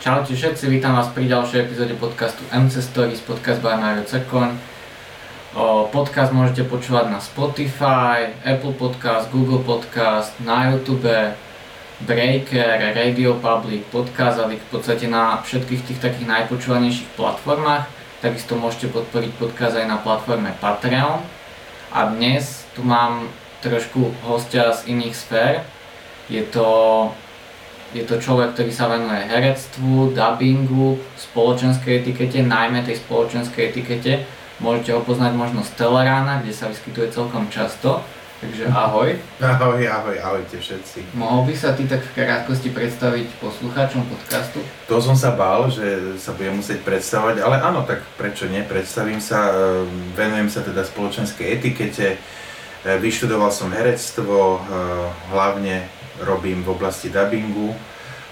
Čaute všetci, vítam vás pri ďalšej epizóde podcastu MC Stories, podcast by Mario Cekoň. Podcast môžete počúvať na Spotify, Apple Podcast, Google Podcast, na YouTube, Breaker, Radio Public, Podcast Addict, v podstate na všetkých tých takých najpočúvanejších platformách. Takisto môžete podporiť podcast aj na platforme Patreon. A dnes tu mám trošku hostia z iných sfér. Je to je to človek, ktorý sa venuje herectvu, dubbingu, spoločenskej etikete, najmä tej spoločenskej etikete. Môžete ho poznať možno z Telerána, kde sa vyskytuje celkom často. Takže ahoj. Ahoj, ahoj, ahojte všetci. Mohol by sa ty tak v krátkosti predstaviť poslucháčom podcastu? To som sa bál, že sa budem musieť predstavať, ale áno, tak prečo nie, predstavím sa, ehm, venujem sa teda spoločenskej etikete, ehm, vyštudoval som herectvo, ehm, hlavne robím v oblasti dubbingu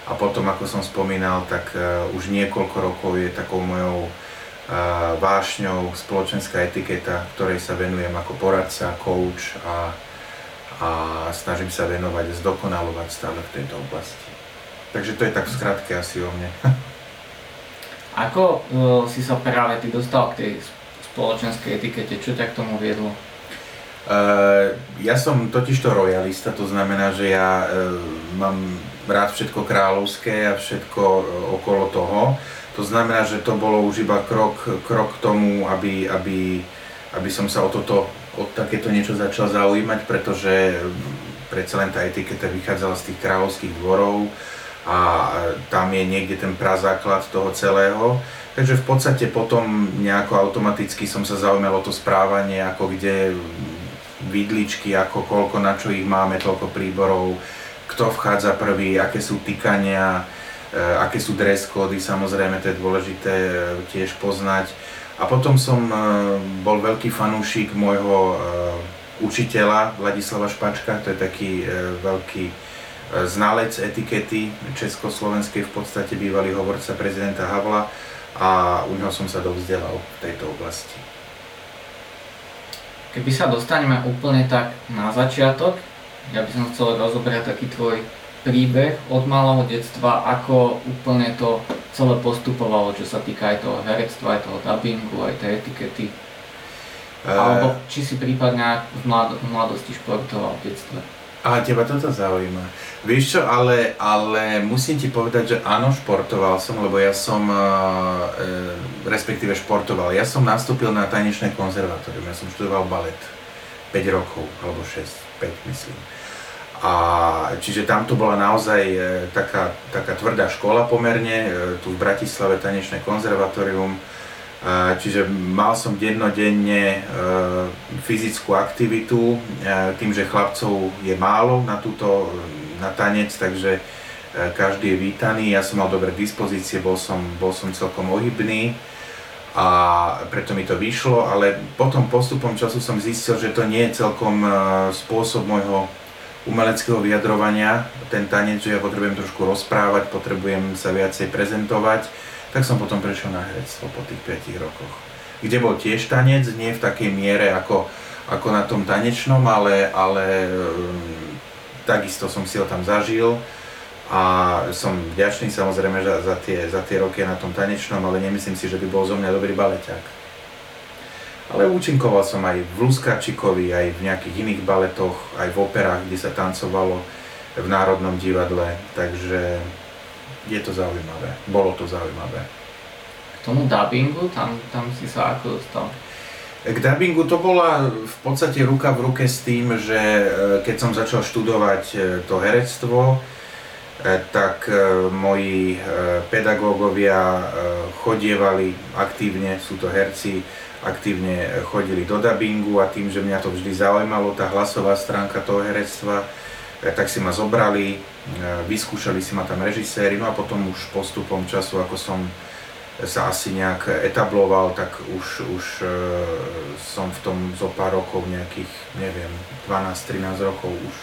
a potom, ako som spomínal, tak uh, už niekoľko rokov je takou mojou uh, vášňou spoločenská etiketa, ktorej sa venujem ako poradca, coach a, a snažím sa venovať, zdokonalovať stále v tejto oblasti. Takže to je tak v skratke asi o mne. Ako uh, si sa práve ty dostal k tej spoločenskej etikete? Čo ťa k tomu viedlo? Uh, ja som totižto royalista, to znamená, že ja uh, mám rád všetko kráľovské a všetko uh, okolo toho. To znamená, že to bolo už iba krok, krok k tomu, aby, aby, aby som sa o toto, o takéto niečo začal zaujímať, pretože predsa len tá etiketa vychádzala z tých kráľovských dvorov a tam je niekde ten prazáklad toho celého. Takže v podstate potom nejako automaticky som sa zaujímal o to správanie, ako kde vidličky, ako koľko, na čo ich máme, toľko príborov, kto vchádza prvý, aké sú týkania, e, aké sú dress kódy, samozrejme to je dôležité e, tiež poznať. A potom som e, bol veľký fanúšik môjho učiteľa Vladislava Špačka, to je taký veľký znalec etikety československej, v podstate bývalý hovorca prezidenta Havla a u neho som sa dovzdelal v tejto oblasti. Keby sa dostaneme úplne tak na začiatok, ja by som chcel rozobrať taký tvoj príbeh od malého detstva, ako úplne to celé postupovalo, čo sa týka aj toho herectva, aj toho dubbingu, aj tej etikety. Uh, Alebo či si prípadne v mladosti športoval v detstve. A teba toto zaujíma. Vieš čo, ale, ale musím ti povedať, že áno, športoval som, lebo ja som, e, respektíve športoval, ja som nastúpil na tanečné konzervatórium, ja som študoval balet 5 rokov, alebo 6, 5 myslím. A čiže tam to bola naozaj e, taká, taká tvrdá škola pomerne, e, tu v Bratislave tanečné konzervatórium, Čiže mal som dennodenne e, fyzickú aktivitu, e, tým, že chlapcov je málo na, túto, na tanec, takže e, každý je vítaný. Ja som mal dobré dispozície, bol som, bol som celkom ohybný a preto mi to vyšlo, ale potom postupom času som zistil, že to nie je celkom spôsob môjho umeleckého vyjadrovania, ten tanec, že ja potrebujem trošku rozprávať, potrebujem sa viacej prezentovať tak som potom prešiel na herectvo po tých 5 rokoch. Kde bol tiež tanec, nie v takej miere ako, ako na tom tanečnom, ale, ale um, takisto som si ho tam zažil a som vďačný samozrejme za, za, tie, za tie roky na tom tanečnom, ale nemyslím si, že by bol zo mňa dobrý baleťák. Ale účinkoval som aj v Luskačikovi, aj v nejakých iných baletoch, aj v operách, kde sa tancovalo v Národnom divadle, takže je to zaujímavé. Bolo to zaujímavé. K tomu dubbingu, tam, tam si sa ako dostal? K dubbingu to bola v podstate ruka v ruke s tým, že e, keď som začal študovať e, to herectvo, tak moji pedagógovia chodievali aktívne, sú to herci, aktívne chodili do dubbingu a tým, že mňa to vždy zaujímalo, tá hlasová stránka toho herectva, tak si ma zobrali, vyskúšali si ma tam režiséri, no a potom už postupom času, ako som sa asi nejak etabloval, tak už, už e, som v tom zo pár rokov nejakých, neviem, 12-13 rokov už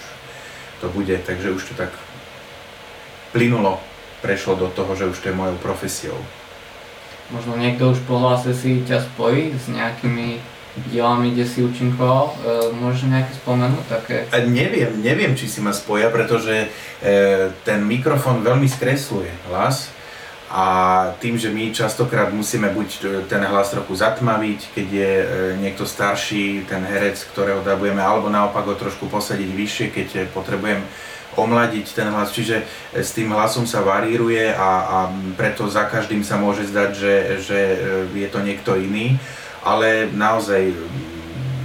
to bude, takže už to tak plynulo, prešlo do toho, že už to je mojou profesiou. Možno niekto už po hlase si ťa spojí s nejakými dielami, kde si účinkoval, e, môžeš nejaké spomenúť také? A neviem, neviem, či si ma spoja, pretože e, ten mikrofón veľmi skresluje hlas a tým, že my častokrát musíme buď ten hlas trochu zatmaviť, keď je e, niekto starší, ten herec, ktorého dabujeme, alebo naopak ho trošku posadiť vyššie, keď potrebujem omladiť ten hlas, čiže s tým hlasom sa varíruje a, a preto za každým sa môže zdať, že, že je to niekto iný, ale naozaj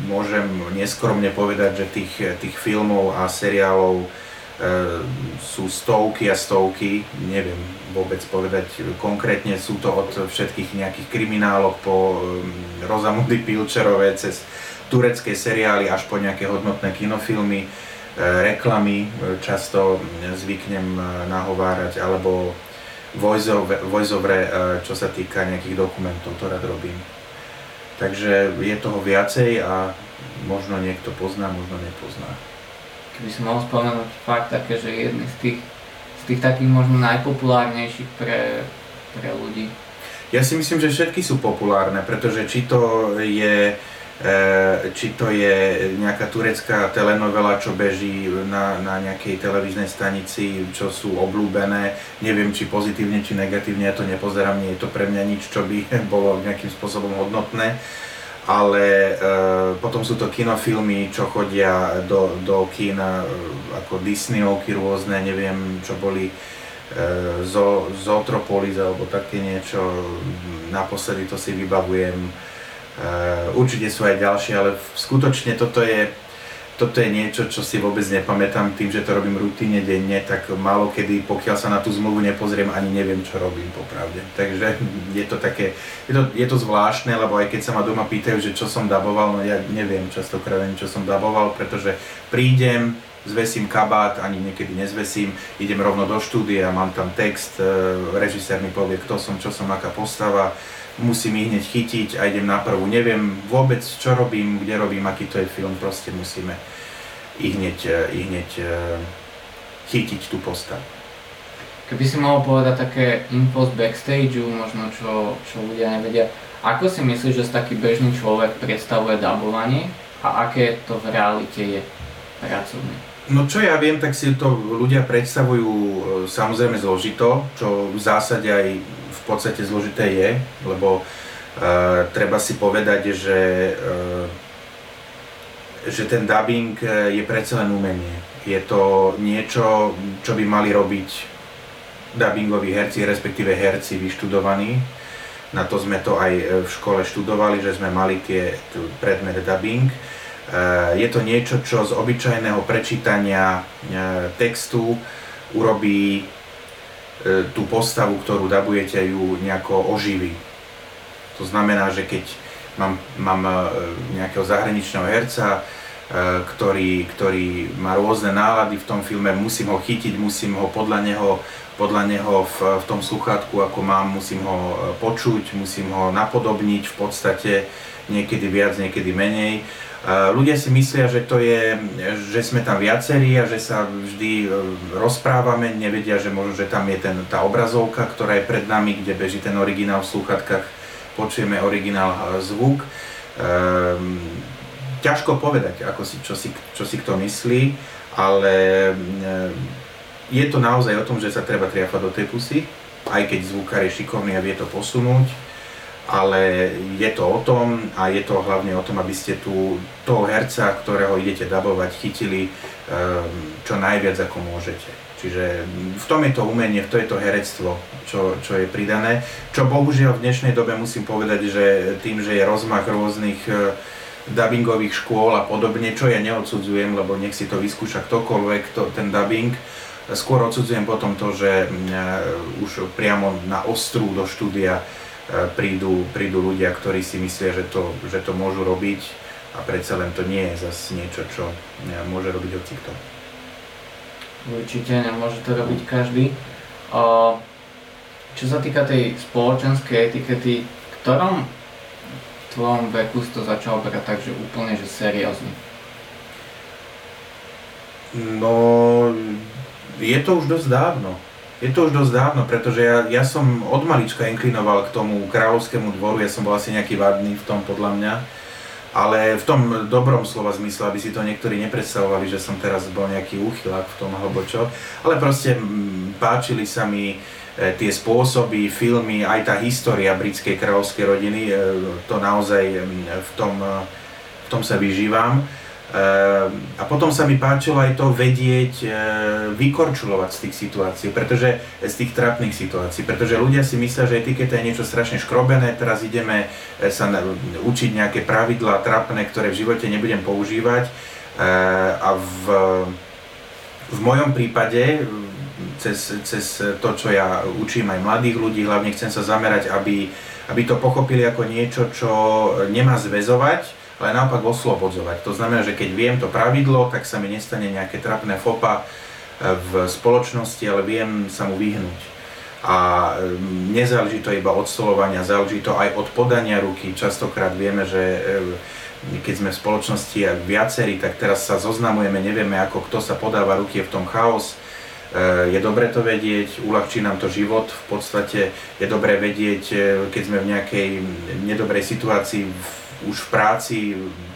môžem neskromne povedať, že tých, tých filmov a seriálov E, sú stovky a stovky, neviem vôbec povedať konkrétne, sú to od všetkých nejakých kriminálok po e, Rozamundy Pilčerové cez turecké seriály až po nejaké hodnotné kinofilmy, e, reklamy často zvyknem nahovárať, alebo voiceovre, čo sa týka nejakých dokumentov, to rád robím. Takže je toho viacej a možno niekto pozná, možno nepozná by som mohol spomenúť fakt také, že jedný z tých, z tých takých možno najpopulárnejších pre, pre ľudí. Ja si myslím, že všetky sú populárne, pretože či to je e, či to je nejaká turecká telenovela, čo beží na, na nejakej televíznej stanici, čo sú oblúbené, neviem či pozitívne, či negatívne, ja to nepozerám, nie je to pre mňa nič, čo by bolo nejakým spôsobom hodnotné ale e, potom sú to kinofilmy, čo chodia do, do kína, e, ako Disneyovky rôzne, neviem, čo boli e, zo, Zootropolis alebo také niečo, naposledy to si vybavujem. E, určite sú aj ďalšie, ale skutočne toto je toto je niečo, čo si vôbec nepamätám tým, že to robím rutínne denne, tak málo kedy, pokiaľ sa na tú zmluvu nepozriem, ani neviem, čo robím popravde. Takže je to také, je to, je to zvláštne, lebo aj keď sa ma doma pýtajú, že čo som daboval, no ja neviem častokrát ani čo som daboval, pretože prídem, zvesím kabát, ani niekedy nezvesím, idem rovno do štúdia, mám tam text, e, režisér mi povie, kto som, čo som, aká postava, musím ich hneď chytiť a idem na prvú. Neviem vôbec, čo robím, kde robím, aký to je film, proste musíme ich hneď, e, ich hneď e, chytiť tú postavu. Keby si mohol povedať také info z backstage, možno čo, čo ľudia nevedia, ako si myslíš, že taký bežný človek predstavuje dabovanie a aké to v realite je pracovné? No čo ja viem, tak si to ľudia predstavujú e, samozrejme zložito, čo v zásade aj v podstate zložité je, lebo uh, treba si povedať, že, uh, že ten dubbing e, je predsa len umenie. Je to niečo, čo by mali robiť dubbingoví herci, respektíve herci vyštudovaní. Na to sme to aj v škole študovali, že sme mali tie predmet dubbing. Je to niečo, čo z obyčajného prečítania textu urobí tú postavu, ktorú dabujete, ju nejako oživí. To znamená, že keď mám, mám e, nejakého zahraničného herca, e, ktorý, ktorý má rôzne nálady v tom filme, musím ho chytiť, musím ho podľa neho, podľa neho v, v tom sluchátku, ako mám, musím ho počuť, musím ho napodobniť v podstate niekedy viac, niekedy menej Ľudia si myslia, že to je, že sme tam viacerí a že sa vždy e, rozprávame, nevedia, že možno, že tam je ten, tá obrazovka, ktorá je pred nami, kde beží ten originál v slúchatkách, počujeme originál e, zvuk. Ehm, ťažko povedať, ako si, čo, si, čo si kto myslí, ale e, je to naozaj o tom, že sa treba triafať do tej pusy, aj keď zvukár je šikovný a vie to posunúť ale je to o tom a je to hlavne o tom, aby ste tu toho herca, ktorého idete dabovať, chytili um, čo najviac ako môžete. Čiže v tom je to umenie, v tom je to herectvo, čo, čo je pridané. Čo bohužiaľ v dnešnej dobe musím povedať, že tým, že je rozmach rôznych uh, dubbingových škôl a podobne, čo ja neodsudzujem, lebo nech si to vyskúša ktokoľvek, to, ten dubbing, skôr odsudzujem potom to, že uh, už priamo na ostru do štúdia prídu, prídu ľudia, ktorí si myslia, že to, že to môžu robiť a predsa len to nie je zase niečo, čo môže robiť hocikto. Určite nemôže to robiť každý. Čo sa týka tej spoločenskej etikety, ktorom v tvojom veku si to začal brať tak, že úplne že seriózne? No, je to už dosť dávno. Je to už dosť dávno, pretože ja, ja som od malička inklinoval k tomu kráľovskému dvoru, ja som bol asi nejaký vadný v tom podľa mňa, ale v tom dobrom slova zmysle, aby si to niektorí nepredstavovali, že som teraz bol nejaký úchylák v tom alebo čo, ale proste páčili sa mi tie spôsoby, filmy, aj tá história britskej kráľovskej rodiny, to naozaj v tom, v tom sa vyžívam. Ehm, a potom sa mi páčilo aj to vedieť ehm, vykorčulovať z tých situácií, pretože, z tých trápnych situácií, pretože ľudia si myslia, že etiketa je niečo strašne škrobené, teraz ideme e, sa učiť nejaké pravidlá trápne, ktoré v živote nebudem používať. Ehm, a v, v mojom prípade, cez, cez to, čo ja učím aj mladých ľudí, hlavne chcem sa zamerať, aby, aby to pochopili ako niečo, čo nemá zväzovať, ale naopak oslobodzovať. To znamená, že keď viem to pravidlo, tak sa mi nestane nejaké trapné fopa e, v spoločnosti, ale viem sa mu vyhnúť. A e, nezáleží to iba od stolovania, záleží to aj od podania ruky. Častokrát vieme, že e, keď sme v spoločnosti viacerí, tak teraz sa zoznamujeme, nevieme ako kto sa podáva ruky, je v tom chaos. Je dobre to vedieť, uľahčí nám to život. V podstate je dobre vedieť, keď sme v nejakej nedobrej situácii, v už v práci,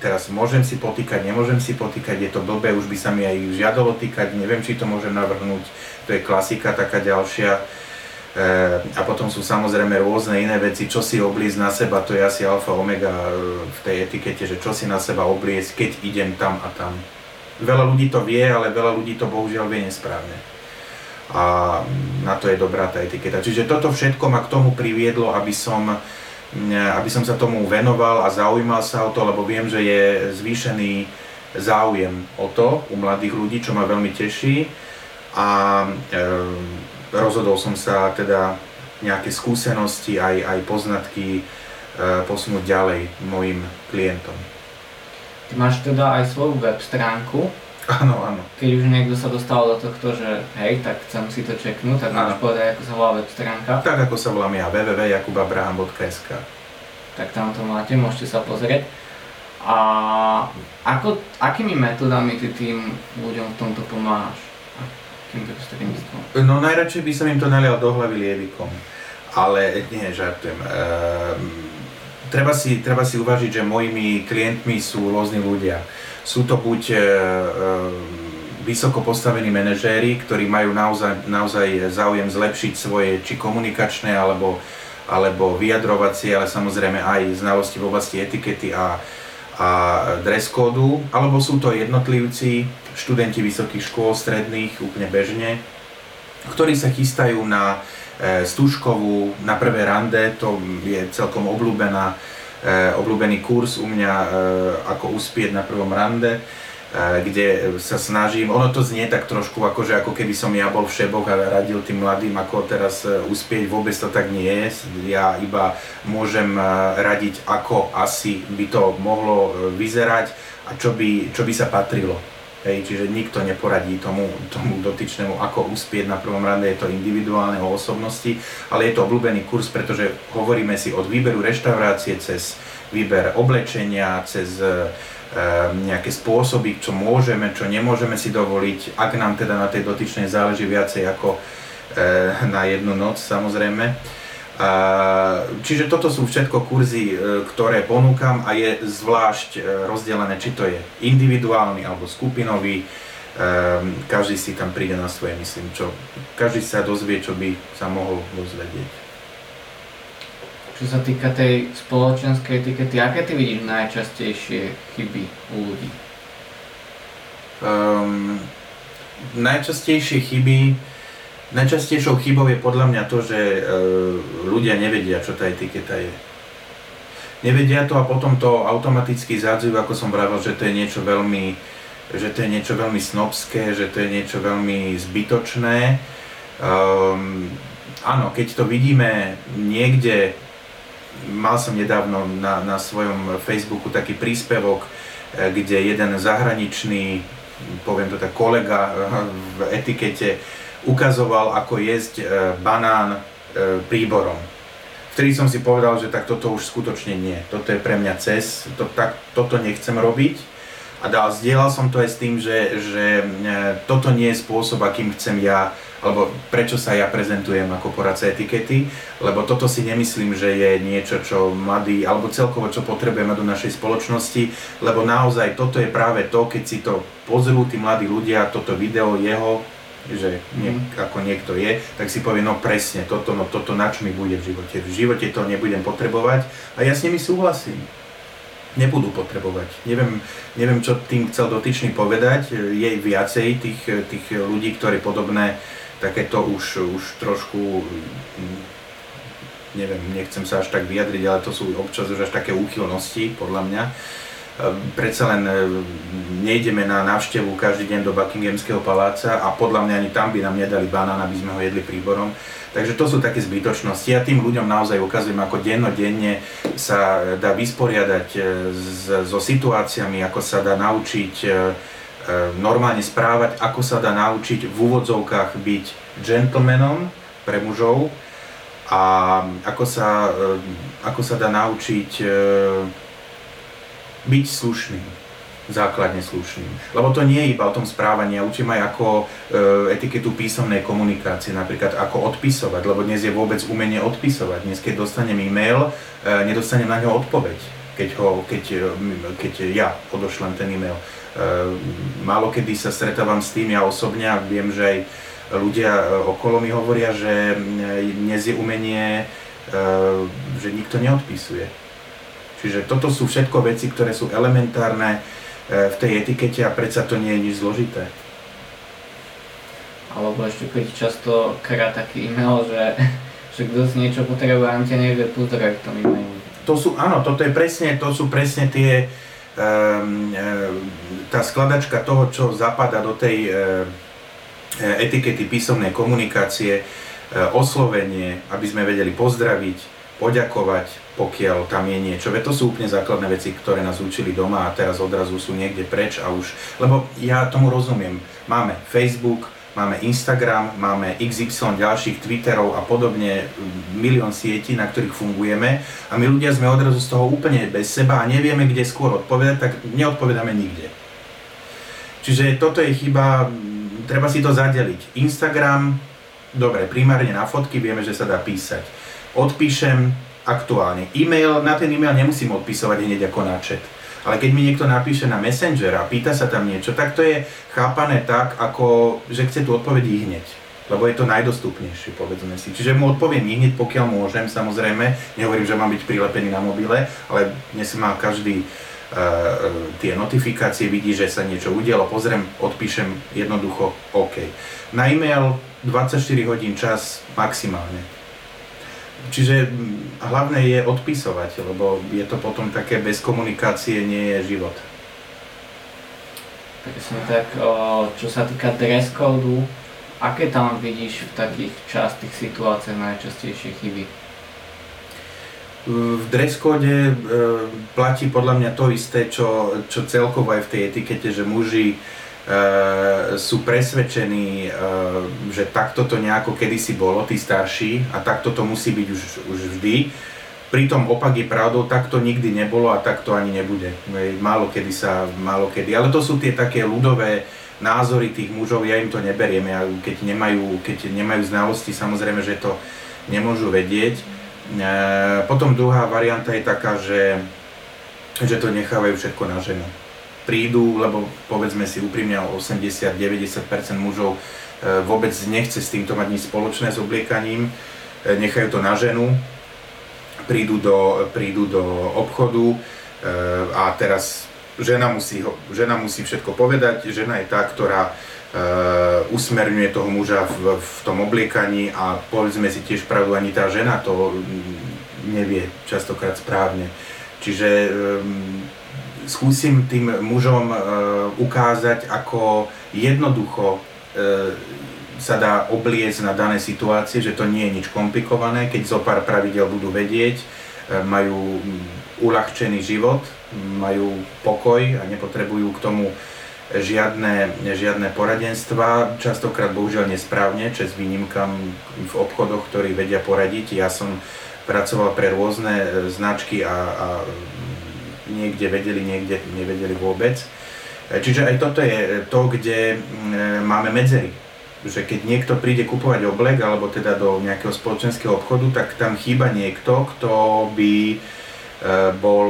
teraz môžem si potýkať, nemôžem si potýkať, je to blbé, už by sa mi aj žiadalo týkať, neviem, či to môžem navrhnúť, to je klasika taká ďalšia. E, a potom sú samozrejme rôzne iné veci, čo si obliecť na seba, to je asi alfa omega e, v tej etikete, že čo si na seba obliecť, keď idem tam a tam. Veľa ľudí to vie, ale veľa ľudí to bohužiaľ vie nesprávne. A na to je dobrá tá etiketa. Čiže toto všetko ma k tomu priviedlo, aby som aby som sa tomu venoval a zaujímal sa o to, lebo viem, že je zvýšený záujem o to u mladých ľudí, čo ma veľmi teší. A e, rozhodol som sa teda nejaké skúsenosti, aj, aj poznatky e, posunúť ďalej mojim klientom. Ty máš teda aj svoju web stránku, Áno, áno. Keď už niekto sa dostal do tohto, že hej, tak chcem si to čeknúť, tak môžeš povedať, ako sa volá web stránka. Tak ako sa volám ja, www.jakubabraham.sk Tak tam to máte, môžete sa pozrieť. A ako, akými metodami ty tým ľuďom v tomto pomáhaš? Akým prostredníctvom? No najradšej by som im to nalial do hlavy lievikom. Ale nie, žartujem. Ehm, treba, si, treba si uvažiť, že mojimi klientmi sú rôzni ľudia sú to buď e, e, vysoko postavení manažéri, ktorí majú naozaj, naozaj záujem zlepšiť svoje či komunikačné alebo, alebo vyjadrovacie, ale samozrejme aj znalosti v oblasti etikety a, a dress kódu, alebo sú to jednotlivci, študenti vysokých škôl, stredných, úplne bežne, ktorí sa chystajú na e, stúžkovú, na prvé rande, to je celkom obľúbená obľúbený kurz u mňa e, ako uspieť na prvom rande, e, kde sa snažím, ono to znie tak trošku ako, že ako keby som ja bol v šeboch a radil tým mladým, ako teraz uspieť, vôbec to tak nie je. Ja iba môžem radiť, ako asi by to mohlo vyzerať a čo by, čo by sa patrilo. Hej, čiže nikto neporadí tomu, tomu dotyčnému, ako uspieť na prvom rande, je to individuálne o osobnosti, ale je to obľúbený kurz, pretože hovoríme si od výberu reštaurácie cez výber oblečenia, cez e, nejaké spôsoby, čo môžeme, čo nemôžeme si dovoliť, ak nám teda na tej dotyčnej záleží viacej ako e, na jednu noc samozrejme. Čiže toto sú všetko kurzy, e, ktoré ponúkam a je zvlášť e, rozdelené, či to je individuálny alebo skupinový. Ehm, každý si tam príde na svoje, myslím, čo každý sa dozvie, čo by sa mohol dozvedieť. Čo sa týka tej spoločenskej etikety, aké ty vidíš najčastejšie chyby u ľudí? Um, najčastejšie chyby Najčastejšou chybou je podľa mňa to, že e, ľudia nevedia, čo tá etiketa je. Nevedia to a potom to automaticky zádzujú, ako som vravel, že to je niečo veľmi, že to je niečo veľmi snobské, že to je niečo veľmi zbytočné. Um, áno, keď to vidíme niekde, mal som nedávno na, na svojom Facebooku taký príspevok, e, kde jeden zahraničný, poviem to tak, kolega v etikete ukazoval, ako jesť e, banán e, príborom. Vtedy som si povedal, že tak toto už skutočne nie. Toto je pre mňa cez, to, tak, toto nechcem robiť. A dal, zdieľal som to aj s tým, že, že e, toto nie je spôsob, akým chcem ja, alebo prečo sa ja prezentujem ako poradca etikety, lebo toto si nemyslím, že je niečo, čo mladí, alebo celkovo, čo potrebujeme do našej spoločnosti, lebo naozaj toto je práve to, keď si to pozrú tí mladí ľudia, toto video jeho, že nie, mm. ako niekto je, tak si povie, no presne, toto, no toto na čo mi bude v živote. V živote to nebudem potrebovať a ja s nimi súhlasím. Nebudú potrebovať. Neviem, neviem čo tým chcel dotyčný povedať. Je viacej tých, tých ľudí, ktorí podobné takéto už, už trošku neviem, nechcem sa až tak vyjadriť, ale to sú občas už až také úchylnosti, podľa mňa. Predsa len ehm, nejdeme na návštevu každý deň do Buckinghamského paláca a podľa mňa ani tam by nám nedali banán, aby sme ho jedli príborom. Takže to sú také zbytočnosti. Ja tým ľuďom naozaj ukazujem, ako dennodenne sa dá vysporiadať e, so situáciami, ako sa dá naučiť e, e, normálne správať, ako sa dá naučiť v úvodzovkách byť gentlemanom pre mužov, a ako sa, ako sa dá naučiť byť slušným, základne slušným. Lebo to nie je iba o tom správaní, ja učím aj ako eh, etiketu písomnej komunikácie, napríklad ako odpisovať, lebo dnes je vôbec umenie odpisovať. Dnes, keď dostanem e-mail, nedostanem na ňo odpoveď, keď, ho, keď, keď ja odošlem ten e-mail. Málo kedy sa stretávam s tým ja osobne a viem, že aj ľudia e, okolo mi hovoria, že dnes je umenie, e, že nikto neodpisuje. Čiže toto sú všetko veci, ktoré sú elementárne e, v tej etikete a predsa to nie je nič zložité. Alebo ešte keď často krát taký e-mail, že, že kto si niečo potrebuje, ani ťa nevie pozerať v tom e-maili. To sú, áno, toto je presne, to sú presne tie, um, tá skladačka toho, čo zapada do tej E, etikety písomnej komunikácie, e, oslovenie, aby sme vedeli pozdraviť, poďakovať, pokiaľ tam je niečo. Veď to sú úplne základné veci, ktoré nás učili doma a teraz odrazu sú niekde preč a už... Lebo ja tomu rozumiem. Máme Facebook, máme Instagram, máme XY ďalších Twitterov a podobne, milión sietí, na ktorých fungujeme a my ľudia sme odrazu z toho úplne bez seba a nevieme, kde skôr odpovedať, tak neodpovedáme nikde. Čiže toto je chyba treba si to zadeliť. Instagram, dobre, primárne na fotky vieme, že sa dá písať. Odpíšem aktuálne. E-mail, na ten e-mail nemusím odpisovať hneď ako na chat. Ale keď mi niekto napíše na Messenger a pýta sa tam niečo, tak to je chápané tak, ako že chce tu odpoveď hneď. Lebo je to najdostupnejšie, povedzme si. Čiže mu odpoviem hneď, pokiaľ môžem, samozrejme. Nehovorím, že mám byť prilepený na mobile, ale dnes má každý E, tie notifikácie, vidí, že sa niečo udialo, pozriem, odpíšem jednoducho OK. Na e-mail 24 hodín čas maximálne. Čiže hlavné je odpisovať, lebo je to potom také bez komunikácie nie je život. Presne tak, čo sa týka dress code, aké tam vidíš v takých častých situáciách najčastejšie chyby? v dress code e, platí podľa mňa to isté, čo, čo celkovo aj v tej etikete, že muži sú presvedčení, e, že takto to nejako kedysi bolo, tí starší, a takto to musí byť už, už vždy. Pritom opak je pravdou, tak nikdy nebolo a tak to ani nebude. Málo kedy sa, málo kedy. Ale to sú tie také ľudové názory tých mužov, ja im to neberiem. Ja, keď, nemajú, keď nemajú znalosti, samozrejme, že to nemôžu vedieť. E, potom druhá varianta je taká, že, že to nechávajú všetko na ženu. Prídu, lebo povedzme si úprimne 80-90% mužov e, vôbec nechce s týmto mať nič spoločné s obliekaním, e, nechajú to na ženu, prídu do, prídu do obchodu a teraz žena musí, žena musí všetko povedať, žena je tá, ktorá usmerňuje toho muža v, v tom obliekaní a povedzme si tiež pravdu, ani tá žena to nevie častokrát správne. Čiže skúsim tým mužom uh, ukázať, ako jednoducho uh, sa dá obliecť na dané situácie, že to nie je nič komplikované, keď zo pár pravidel budú vedieť, majú uľahčený život, majú pokoj a nepotrebujú k tomu žiadne, žiadne poradenstva, častokrát bohužiaľ nesprávne, čes výnimkám v obchodoch, ktorí vedia poradiť. Ja som pracoval pre rôzne e, značky a, a niekde vedeli, niekde nevedeli vôbec. E, čiže aj toto je to, kde máme medzery. Že keď niekto príde kupovať oblek alebo teda do nejakého spoločenského obchodu, tak tam chýba niekto, kto by e, bol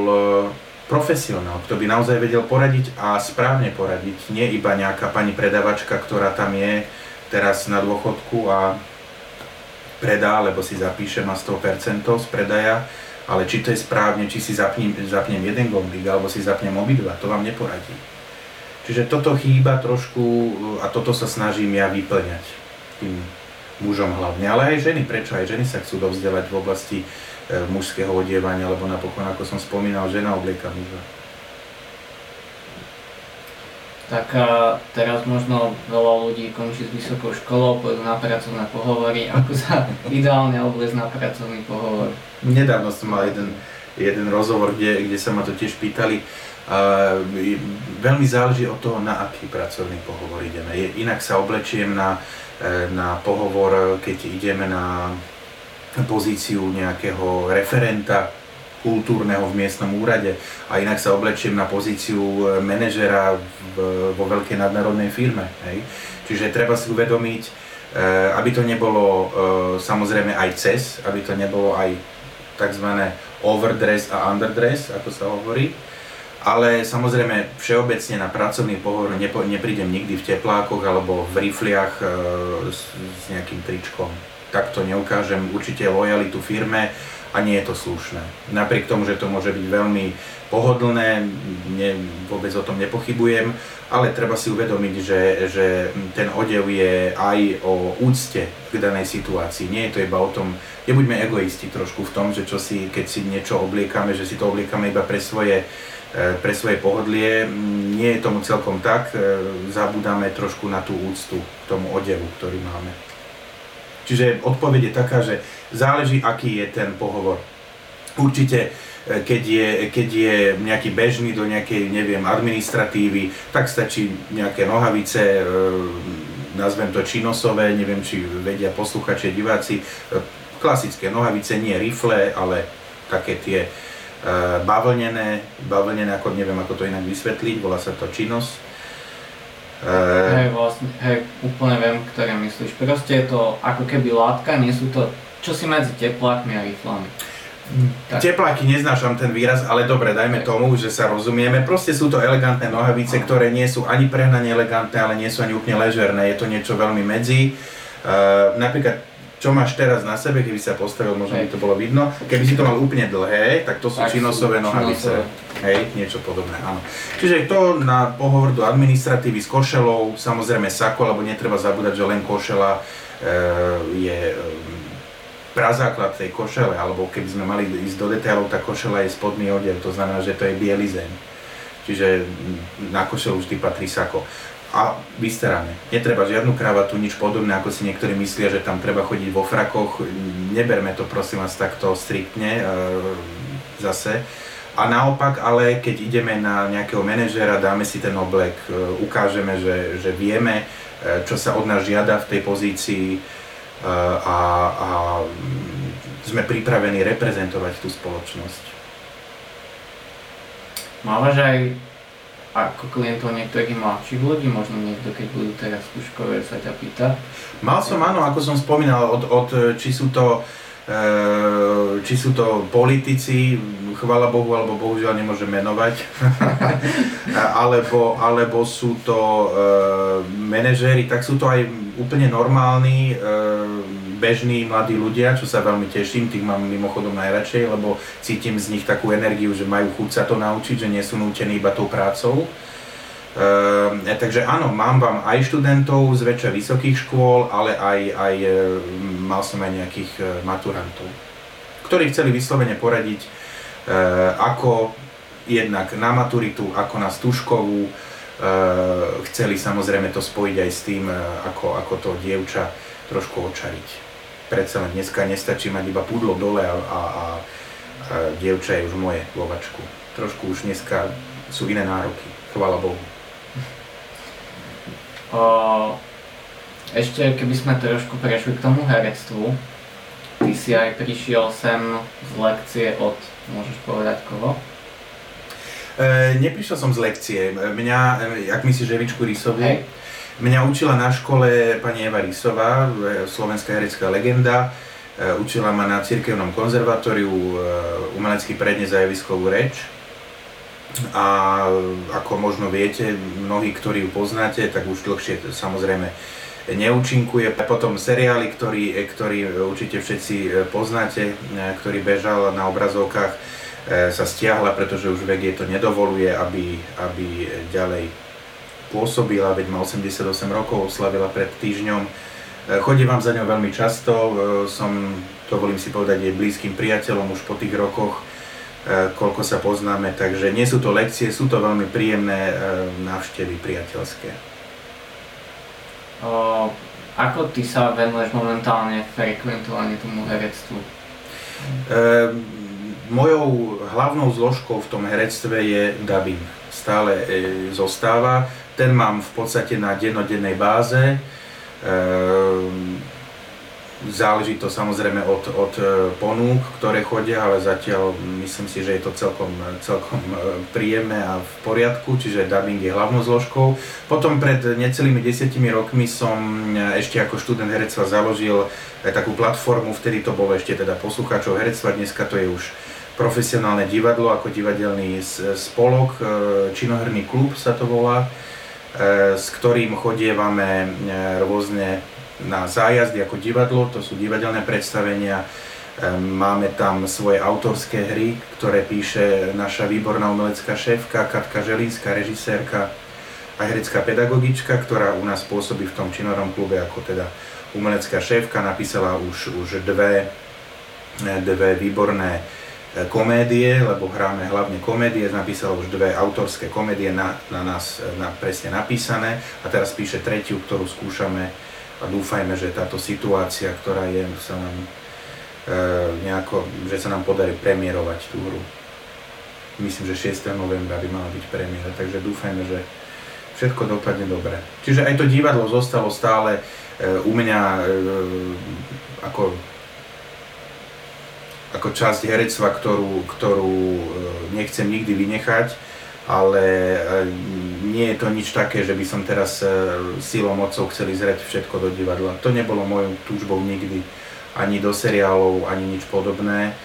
profesionál, kto by naozaj vedel poradiť a správne poradiť. Nie iba nejaká pani predavačka, ktorá tam je, teraz na dôchodku a predá, lebo si zapíše ma 100% z predaja, ale či to je správne, či si zapnem, zapnem jeden gombík alebo si zapnem obidva, to vám neporadí. Čiže toto chýba trošku a toto sa snažím ja vyplňať tým mužom hlavne, ale aj ženy, prečo aj ženy sa chcú dovzdelať v oblasti e, mužského odievania, lebo napokon, ako som spomínal, žena oblieka muža. Tak a teraz možno veľa ľudí končí s vysokou školou, pôjdu na pracovné pohovory. Ako sa ideálne obliecť na pracovný pohovor? Nedávno som mal jeden, jeden rozhovor, kde, kde sa ma to tiež pýtali. Uh, veľmi záleží od toho, na aký pracovný pohovor ideme. Inak sa oblečiem na, e, na pohovor, keď ideme na pozíciu nejakého referenta kultúrneho v miestnom úrade a inak sa oblečiem na pozíciu e, manažera vo veľkej nadnárodnej firme. Hej. Čiže treba si uvedomiť, e, aby to nebolo e, samozrejme aj cez, aby to nebolo aj tzv. overdress a underdress, ako sa hovorí. Ale samozrejme všeobecne na pracovný pohovor nepo, neprídem nikdy v teplákoch alebo v rifliach s, s nejakým tričkom. Takto neukážem určite lojalitu firme, a nie je to slušné. Napriek tomu, že to môže byť veľmi pohodlné, ne, vôbec o tom nepochybujem, ale treba si uvedomiť, že, že ten odev je aj o úcte k danej situácii. Nie je to iba o tom, nebuďme egoisti trošku v tom, že čo si, keď si niečo obliekame, že si to obliekame iba pre svoje, e, pre svoje pohodlie. Nie je tomu celkom tak, e, zabudáme trošku na tú úctu k tomu odevu, ktorý máme. Čiže odpoveď je taká, že záleží, aký je ten pohovor. Určite, e, keď je, keď je nejaký bežný do nejakej, neviem, administratívy, tak stačí nejaké nohavice, e, nazvem to činosové, neviem, či vedia posluchači, diváci, e, klasické nohavice, nie rifle, ale také tie bavlnené, bavlnené, ako neviem, ako to inak vysvetliť, volá sa to činos hej, vlastne, hej, úplne viem, ktoré myslíš. Proste je to ako keby látka, nie sú to čo si medzi teplákmi a riflami. Tak. Tepláky neznášam ten výraz, ale dobre, dajme tomu, že sa rozumieme. Proste sú to elegantné nohavice, ktoré nie sú ani prehnane elegantné, ale nie sú ani úplne ležerné. Je to niečo veľmi medzi. Uh, napríklad čo máš teraz na sebe, keby sa postavil, možno by to bolo vidno. Keby si to mal úplne dlhé, tak to sú tak činosové nohavice. Hej, niečo podobné, áno. Čiže to na pohovor do administratívy s košelou, samozrejme sako, lebo netreba zabúdať, že len košela e, je e, prazáklad tej košele, alebo keby sme mali ísť do detailov, tá košela je spodný odev, to znamená, že to je bielizeň. Čiže na košelu vždy patrí sako a vysterané. Netreba žiadnu kravatu, nič podobné, ako si niektorí myslia, že tam treba chodiť vo frakoch. Neberme to prosím vás takto striktne e, zase. A naopak, ale keď ideme na nejakého manažera, dáme si ten oblek, e, ukážeme, že, že vieme, e, čo sa od nás žiada v tej pozícii a, a sme pripravení reprezentovať tú spoločnosť. Mávaš aj ako klientov niektorých mladších ľudí, možno niekto, keď budú teraz skúškové, sa ťa pýta? Mal som, áno, ako som spomínal, od, od či sú to e, či sú to politici, chvala Bohu, alebo bohužiaľ nemôžem menovať, alebo, alebo sú to e, manažéri, tak sú to aj úplne normálni e, bežní mladí ľudia, čo sa veľmi teším, tých mám mimochodom najradšej, lebo cítim z nich takú energiu, že majú chuť sa to naučiť, že nie sú nútení iba tou prácou. E, takže áno, mám vám aj študentov z väčšia vysokých škôl, ale aj, aj e, mal som aj nejakých e, maturantov, ktorí chceli vyslovene poradiť, e, ako jednak na maturitu, ako na stužkovú, e, chceli samozrejme to spojiť aj s tým, e, ako, ako to dievča trošku očariť predsa len dneska nestačí mať iba pudlo dole a, a, a, a dievča je už moje lovačku. Trošku už dneska sú iné nároky, chvála Bohu. Ešte keby sme trošku prešli k tomu herectvu, ty si aj prišiel sem z lekcie od, môžeš povedať koho? E, neprišiel som z lekcie. Mňa, e, ak myslíš Evičku Rysovú, hey. Mňa učila na škole pani Eva Rysová, slovenská herecká legenda. E, učila ma na cirkevnom konzervatóriu e, umelecký prednes javiskovú reč. A ako možno viete, mnohí, ktorí ju poznáte, tak už dlhšie samozrejme neúčinkuje. Potom seriály, ktorý, ktorý určite všetci poznáte, ktorý bežal na obrazovkách, sa stiahla, pretože už vek je to nedovoluje, aby, aby ďalej pôsobila, veď má 88 rokov, oslavila pred týždňom. Chodím za ňou veľmi často, som, dovolím si povedať, je blízkym priateľom už po tých rokoch, koľko sa poznáme, takže nie sú to lekcie, sú to veľmi príjemné návštevy priateľské. O, ako ty sa venuješ momentálne frekventovanie tomu herectvu? E, mojou hlavnou zložkou v tom herectve je dubbing. Stále e, zostáva. Ten mám v podstate na dennodennej báze. E, záleží to samozrejme od, od e, ponúk, ktoré chodia, ale zatiaľ myslím si, že je to celkom, celkom e, príjemné a v poriadku, čiže dubbing je hlavnou zložkou. Potom pred necelými desiatimi rokmi som e, ešte ako študent herectva založil takú platformu, vtedy to bolo ešte teda poslucháčov herectva, dneska to je už profesionálne divadlo ako divadelný spolok, e, činoherný klub sa to volá, e, s ktorým chodievame e, rôzne na zájazdy ako divadlo, to sú divadelné predstavenia, Máme tam svoje autorské hry, ktoré píše naša výborná umelecká šéfka Katka Želinská, režisérka a herecká pedagogička, ktorá u nás pôsobí v tom činorom klube ako teda umelecká šéfka. Napísala už, už dve, dve výborné komédie, lebo hráme hlavne komédie, napísal už dve autorské komédie na, na nás na, presne napísané. A teraz píše tretiu, ktorú skúšame a dúfajme, že táto situácia, ktorá je, sa nám e, nejako, že sa nám podarí premiérovať tú hru. Myslím, že 6. novembra by mala byť premiéra, takže dúfajme, že všetko dopadne dobre. Čiže aj to divadlo zostalo stále e, u mňa e, ako ako časť herectva, ktorú, ktorú e, nechcem nikdy vynechať, ale e, nie je to nič také, že by som teraz e, silou mocou chcel zrieť všetko do divadla. To nebolo mojou túžbou nikdy, ani do seriálov, ani nič podobné.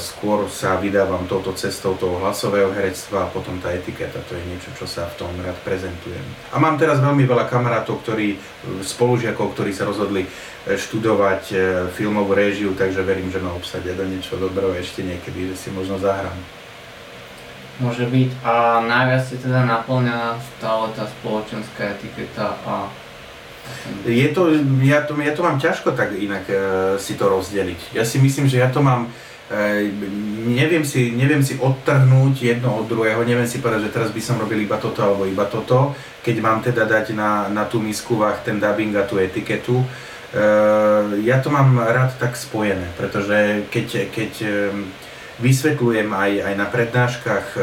Skôr sa vydávam touto cestou toho hlasového herectva a potom tá etiketa, to je niečo, čo sa v tom rád prezentujem. A mám teraz veľmi veľa kamarátov, ktorí, spolužiakov, ktorí sa rozhodli študovať e, filmovú réžiu, takže verím, že ma obsadia do niečo dobrého ešte niekedy, že si možno zahrám. Môže byť. A najviac si teda naplňa stále tá spoločenská etiketa a je to, ja, to, ja to mám ťažko tak inak e, si to rozdeliť. Ja si myslím, že ja to mám, e, neviem, si, neviem si odtrhnúť jedno od druhého, neviem si povedať, že teraz by som robil iba toto alebo iba toto, keď mám teda dať na, na tú misku vách ten dubbing a tú etiketu. Eh, ja to mám rád tak spojené, pretože keď, keď vysvetľujem aj, aj na prednáškach eh,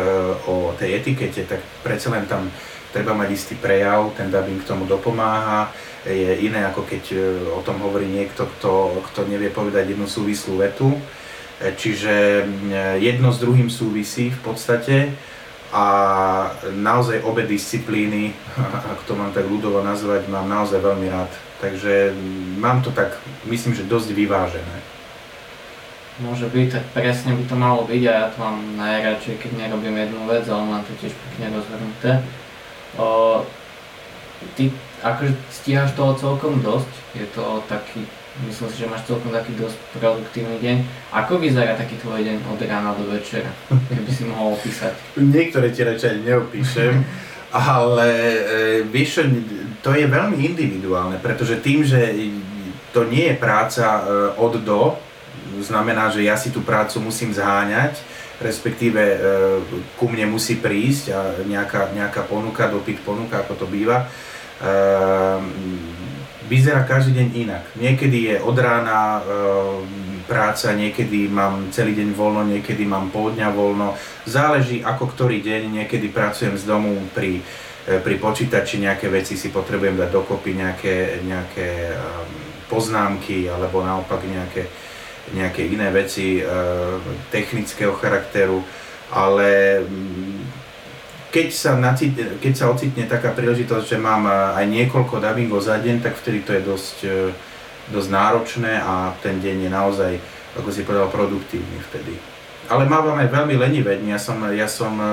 o tej etikete, tak predsa len tam treba mať istý prejav, ten dubbing k tomu dopomáha, je iné ako keď eh, o tom hovorí niekto, kto, kto nevie povedať jednu súvislú vetu. Čiže jedno s druhým súvisí v podstate a naozaj obe disciplíny, ak to mám tak ľudovo nazvať, mám naozaj veľmi rád. Takže mám to tak, myslím, že dosť vyvážené. Môže byť, tak presne by to malo byť a ja to mám najradšej, keď nerobím jednu vec, ale mám to tiež pekne rozvrhnuté. O, ty akože stíhaš toho celkom dosť, je to taký, myslím si, že máš celkom taký dosť produktívny deň. Ako vyzerá taký tvoj deň od rána do večera, keby si mohol opísať? Niektoré ti radšej neopíšem. Ale e, vieš, to je veľmi individuálne, pretože tým, že to nie je práca e, od do, znamená, že ja si tú prácu musím zháňať, respektíve e, ku mne musí prísť a nejaká, nejaká ponuka, dopyt ponuka, ako to býva. E, vyzerá každý deň inak. Niekedy je od rána e, práca, niekedy mám celý deň voľno, niekedy mám pol dňa voľno. Záleží ako ktorý deň, niekedy pracujem z domu pri, pri počítači, nejaké veci si potrebujem dať dokopy, nejaké, nejaké poznámky alebo naopak nejaké, nejaké iné veci uh, technického charakteru, ale mm, keď sa, nacít, keď sa ocitne taká príležitosť, že mám aj niekoľko dubbingov za deň, tak vtedy to je dosť dosť náročné a ten deň je naozaj, ako si povedal, produktívny vtedy. ale mávame veľmi lenivé dni, ja som, ja som, e,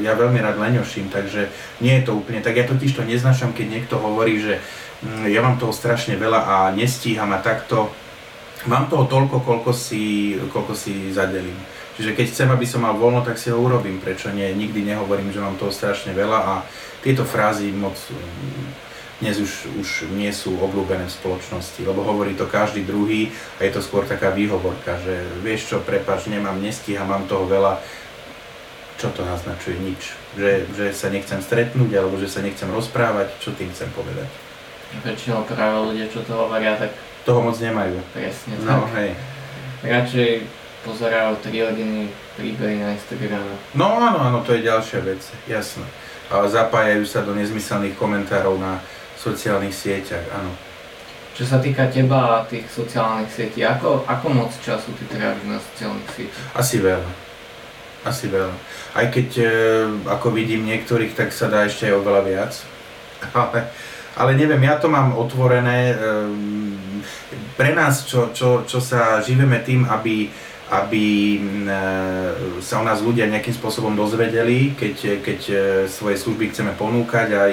ja veľmi rád leňoším, takže nie je to úplne tak. Ja totiž to neznášam, keď niekto hovorí, že mm, ja mám toho strašne veľa a nestíham a takto. Mám toho toľko, koľko si, koľko si zadelím. Čiže keď chcem, aby som mal voľno, tak si ho urobím. Prečo nie? Nikdy nehovorím, že mám toho strašne veľa a tieto frázy moc dnes už, už nie sú obľúbené v spoločnosti, lebo hovorí to každý druhý a je to skôr taká výhovorka, že vieš čo, prepač, nemám, nestíham, mám toho veľa, čo to naznačuje? Nič. Že, že sa nechcem stretnúť alebo že sa nechcem rozprávať, čo tým chcem povedať? Väčšinou práve ľudia, čo to hovoria, tak... Toho moc nemajú. Presne no, tak. hej. Radšej pozerajú 3 hodiny príbehy na Instagrame. No áno, áno, to je ďalšia vec, jasné. A zapájajú sa do nezmyselných komentárov na sociálnych sieťach, áno. Čo sa týka teba a tých sociálnych sietí, ako, ako moc času ty tráviš na sociálnych sieťach? Asi veľa. Asi veľa. Aj keď, e, ako vidím niektorých, tak sa dá ešte aj oveľa viac. Ale, ale neviem, ja to mám otvorené. E, pre nás, čo, čo, čo sa živeme tým, aby, aby e, sa o nás ľudia nejakým spôsobom dozvedeli, keď, keď e, svoje služby chceme ponúkať aj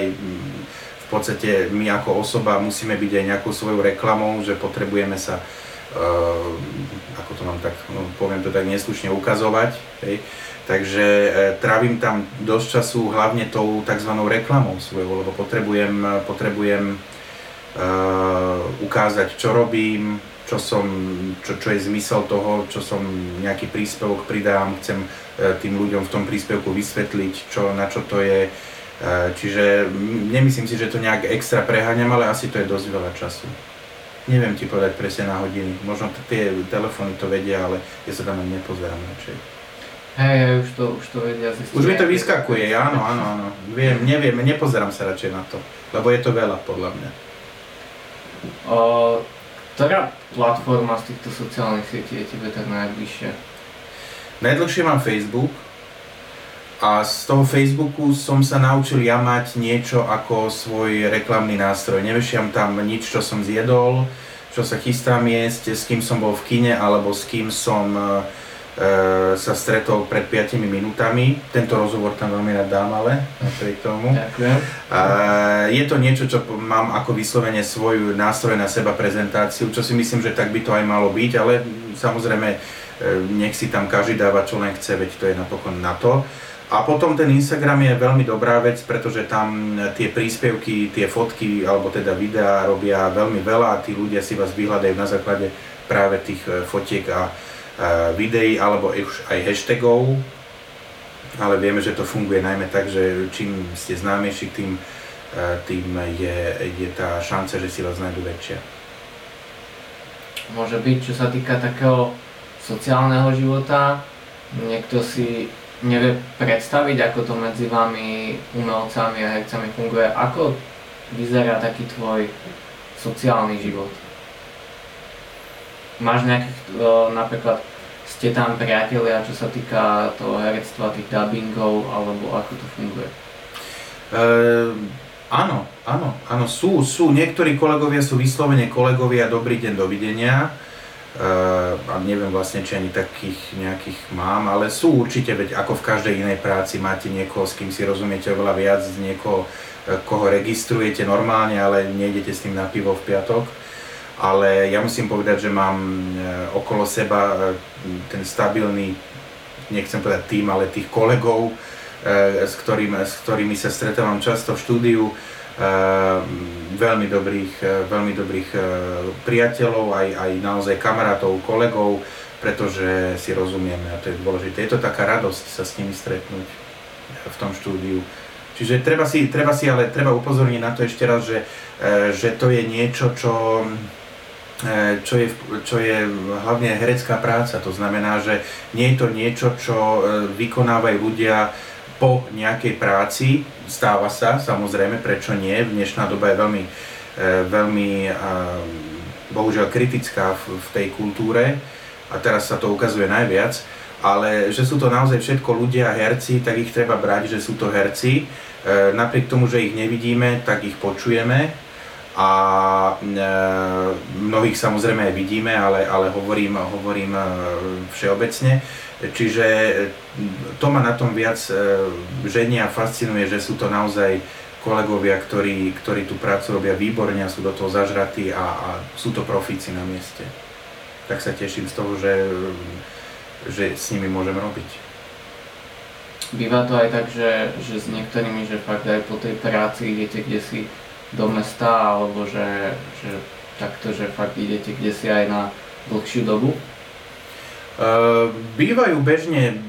v podstate my ako osoba musíme byť aj nejakou svojou reklamou, že potrebujeme sa, uh, ako to mám tak, no, poviem to tak neslušne ukazovať. Hej. Takže uh, trávim tam dosť času hlavne tou tzv. reklamou svojou, lebo potrebujem, potrebujem ukázať, čo robím, čo, som, čo, čo je zmysel toho, čo som nejaký príspevok pridám, chcem tým ľuďom v tom príspevku vysvetliť, čo, na čo to je, Čiže nemyslím si, že to nejak extra preháňam, ale asi to je dosť veľa času. Neviem ti povedať presne na hodiny. Možno tie telefóny to vedia, ale ja sa tam ani nepozerám radšej. Hej, hej, už to, už to vedia. Už mi to vyskakuje, áno, áno, áno. Viem, neviem, nepozerám sa radšej na to, lebo je to veľa podľa mňa. O, ktorá platforma z týchto sociálnych sietí je tebe tak najbližšia? Najdlhšie mám Facebook, a z toho Facebooku som sa naučil ja mať niečo ako svoj reklamný nástroj. Nevešiam tam nič, čo som zjedol, čo sa chystám jesť, s kým som bol v kine alebo s kým som e, sa stretol pred 5 minútami. Tento rozhovor tam veľmi rád dám, ale napriek tomu. Ďakujem. E, je to niečo, čo mám ako vyslovene svoj nástroj na seba prezentáciu, čo si myslím, že tak by to aj malo byť, ale samozrejme e, nech si tam každý dáva čo len chce, veď to je napokon na to. A potom ten Instagram je veľmi dobrá vec, pretože tam tie príspevky, tie fotky alebo teda videá robia veľmi veľa a tí ľudia si vás vyhľadajú na základe práve tých fotiek a videí alebo už aj hashtagov. Ale vieme, že to funguje najmä tak, že čím ste známejší, tým, e, tým je, je tá šanca, že si vás nájdu väčšia. Môže byť, čo sa týka takého sociálneho života, niekto si nevie predstaviť, ako to medzi vami, umelcami a hercami funguje. Ako vyzerá taký tvoj sociálny život? Máš nejakých, napríklad, ste tam priatelia, čo sa týka toho herectva, tých dubbingov, alebo ako to funguje? Uh, áno, áno, áno, sú, sú. Niektorí kolegovia sú vyslovene kolegovia, dobrý deň, dovidenia a neviem vlastne, či ani takých nejakých mám, ale sú určite, veď ako v každej inej práci máte niekoho, s kým si rozumiete oveľa viac, niekoho, e, koho registrujete normálne, ale nejdete s tým na pivo v piatok. Ale ja musím povedať, že mám e, okolo seba e, ten stabilný, nechcem povedať tým, ale tých kolegov, s ktorými, s ktorými sa stretávam často v štúdiu, veľmi dobrých, e, veľmi dobrých e, priateľov, aj, aj naozaj kamarátov, kolegov, pretože si rozumieme a to je dôležité. Je to taká radosť sa s nimi stretnúť v tom štúdiu. Čiže treba si, treba si ale treba upozorniť na to ešte raz, že, e, že to je niečo, čo, čo je, čo je hlavne herecká práca. To znamená, že nie je to niečo, čo vykonávajú ľudia po nejakej práci, stáva sa, samozrejme, prečo nie, dnešná doba je veľmi, e, veľmi bohužiaľ kritická v, tej kultúre a teraz sa to ukazuje najviac, ale že sú to naozaj všetko ľudia, herci, tak ich treba brať, že sú to herci. E, napriek tomu, že ich nevidíme, tak ich počujeme a e, mnohých samozrejme aj vidíme, ale, ale hovorím, hovorím e, všeobecne. Čiže to ma na tom viac ženia a fascinuje, že sú to naozaj kolegovia, ktorí, ktorí tú prácu robia výborne a sú do toho zažratí a, a sú to profíci na mieste. Tak sa teším z toho, že, že s nimi môžem robiť. Býva to aj tak, že, že s niektorými, že fakt aj po tej práci idete kde si do mesta, alebo že, že takto, že fakt idete kde si aj na dlhšiu dobu? Uh, bývajú bežne,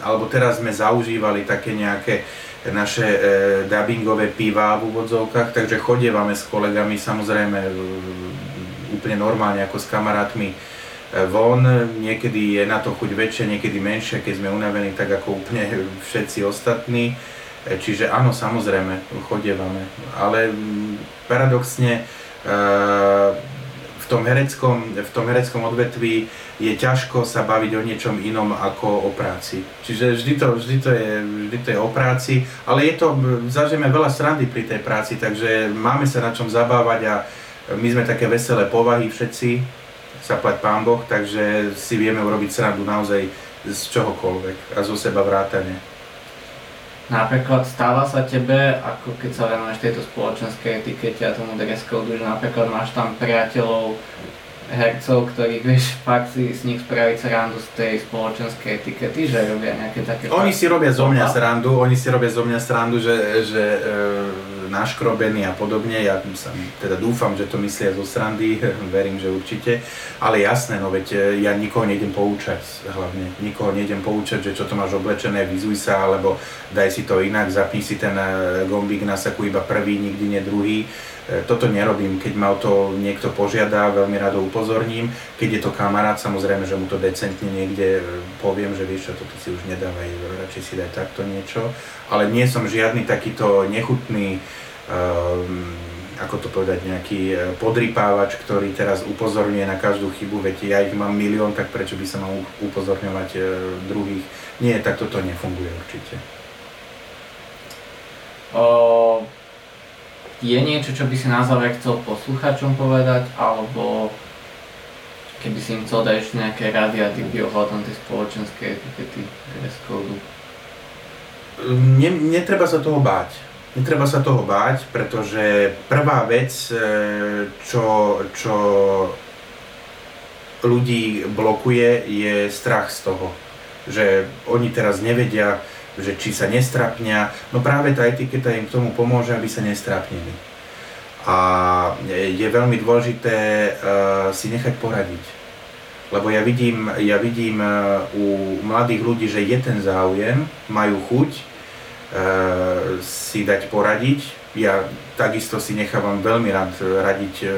alebo teraz sme zaužívali také nejaké naše e, dubbingové piva v úvodzovkách, takže chodievame s kolegami samozrejme e, úplne normálne ako s kamarátmi e, von, niekedy je na to chuť väčšie, niekedy menšie, keď sme unavení tak ako úplne všetci ostatní. E, čiže áno, samozrejme, chodievame. Ale paradoxne e, v tom hereckom, v tom hereckom odvetví je ťažko sa baviť o niečom inom ako o práci. Čiže vždy to, vždy to, je, vždy to je o práci, ale je to, zažijeme veľa srandy pri tej práci, takže máme sa na čom zabávať a my sme také veselé povahy všetci, zaplať pán Boh, takže si vieme urobiť srandu naozaj z čohokoľvek a zo seba vrátane. Napríklad stáva sa tebe, ako keď sa venuješ tejto spoločenskej etikete a tomu dress code, že napríklad máš tam priateľov, hercov, ktorých vieš fakt si z nich spraviť srandu z tej spoločenskej etikety, že robia nejaké také... Oni si robia zo mňa srandu, oni si robia zo mňa srandu, že, že e, naškrobený a podobne. Ja sa, teda dúfam, že to myslia zo srandy, verím, že určite. Ale jasné, no veď e, ja nikoho nejdem poučať hlavne. Nikoho nejdem poučať, že čo to máš oblečené, vyzuj sa, alebo daj si to inak, zapni si ten e, gombík na saku iba prvý, nikdy nie druhý. E, toto nerobím, keď ma o to niekto požiada, veľmi rado upozorním. Keď je to kamarát, samozrejme, že mu to decentne niekde poviem, že vieš čo, toto si už nedávaj, radšej si daj takto niečo. Ale nie som žiadny takýto nechutný um, ako to povedať, nejaký e, podrypávač, ktorý teraz upozorňuje na každú chybu, veď ja ich mám milión, tak prečo by sa mal upozorňovať e, druhých? Nie, tak toto nefunguje určite. O, je niečo, čo by si na záver chcel posluchačom povedať, alebo keby si im chcel dať ešte nejaké rady a typy ohľadom tej spoločenskej etikety dress code? Netreba sa toho báť Netreba sa toho báť, pretože prvá vec, e, čo, čo ľudí blokuje, je strach z toho. Že oni teraz nevedia, že či sa nestrapnia. No práve tá etiketa im k tomu pomôže, aby sa nestrapnili. A je veľmi dôležité uh, si nechať poradiť. Lebo ja vidím, ja vidím uh, u mladých ľudí, že je ten záujem, majú chuť, Eh, si dať poradiť. Ja takisto si nechávam veľmi rád radiť eh,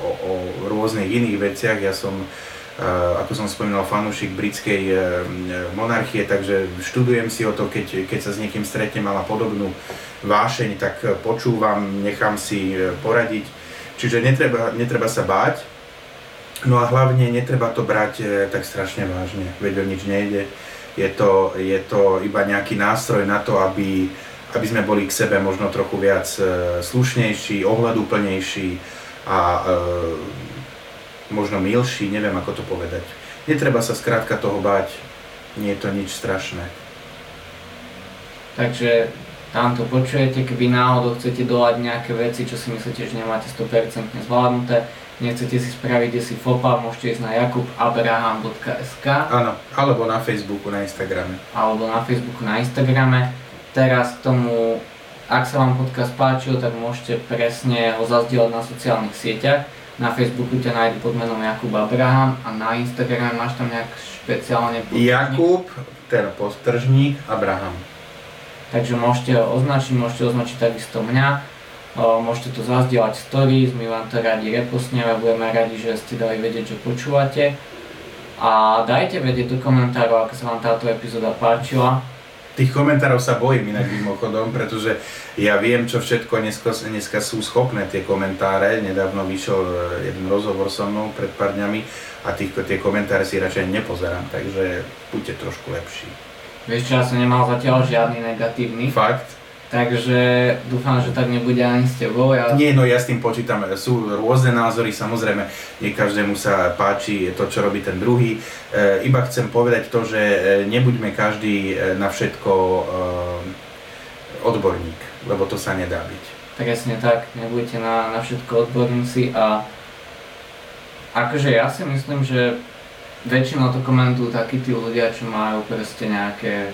o, o rôznych iných veciach. Ja som, eh, ako som spomínal, fanúšik britskej monarchie, takže študujem si o to, keď, keď sa s niekým stretnem a má podobnú vášeň, tak počúvam, nechám si poradiť. Čiže netreba, netreba sa báť, no a hlavne netreba to brať tak strašne vážne, veď o nič nejde. Je to, je to iba nejaký nástroj na to, aby, aby sme boli k sebe možno trochu viac slušnejší, ohľadúplnejší a možno milší, neviem ako to povedať. Netreba sa skrátka toho báť, nie je to nič strašné. Takže tam to počujete, keby náhodou chcete dolať nejaké veci, čo si myslíte, že nemáte 100% zvládnuté, nechcete si spraviť si fopa, môžete ísť na jakubabraham.sk Áno, alebo na Facebooku, na Instagrame. Alebo na Facebooku, na Instagrame. Teraz k tomu, ak sa vám podcast páčil, tak môžete presne ho zazdieľať na sociálnych sieťach. Na Facebooku ťa nájde pod menom Jakub Abraham a na Instagrame máš tam nejak špeciálne podtržník. Jakub, teda podtržník Abraham. Takže môžete označiť, môžete označiť takisto mňa Môžete to zazdieľať stories, my vám to radi repostneme, budeme radi, že ste dali vedieť, že počúvate. A dajte vedieť do komentárov, ako sa vám táto epizóda páčila. Tých komentárov sa bojím inak mimochodom, pretože ja viem, čo všetko dneska, dneska sú schopné tie komentáre. Nedávno vyšiel e, jeden rozhovor so mnou pred pár dňami a tých, tie komentáre si radšej nepozerám, takže buďte trošku lepší. Vieš čo, ja som nemal zatiaľ žiadny negatívny. Fakt? Takže dúfam, že tak nebude ani s tebou. Ja... Nie, no ja s tým počítam. Sú rôzne názory, samozrejme, nie každému sa páči to, čo robí ten druhý. E, iba chcem povedať to, že e, nebuďme každý e, na všetko odborník, lebo to sa nedá byť. Presne tak, nebuďte na, na všetko odborníci a akože ja si myslím, že väčšinou to komentujú takí tí ľudia, čo majú proste nejaké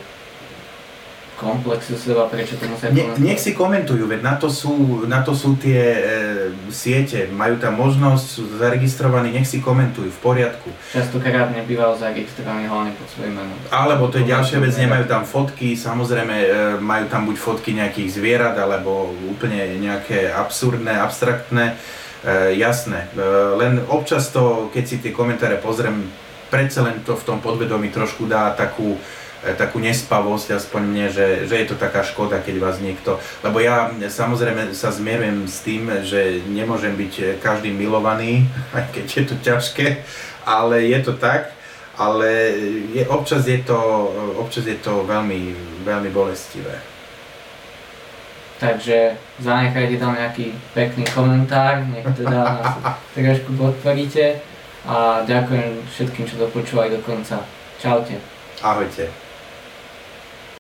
komplexy seba, prečo to musia ne, Nech si komentujú, veď na to sú, na to sú tie e, siete, majú tam možnosť, sú zaregistrovaní, nech si komentujú, v poriadku. Častokrát nebývajú zaregistrovaní hlavne pod svojím menom. Alebo to je ďalšia vec, nemajú tam fotky, samozrejme e, majú tam buď fotky nejakých zvierat, alebo úplne nejaké absurdné, abstraktné, e, jasné. E, len občas to, keď si tie komentáre pozriem, predsa len to v tom podvedomí trošku dá takú, takú nespavosť, aspoň mne, že, že je to taká škoda, keď vás niekto... Lebo ja samozrejme sa zmierujem s tým, že nemôžem byť každý milovaný, aj keď je to ťažké, ale je to tak, ale je, občas, je to, občas je to veľmi, veľmi bolestivé. Takže zanechajte tam nejaký pekný komentár, nech teda nás trošku podporíte a ďakujem všetkým, čo to počúvali do konca. Čaute. Ahojte.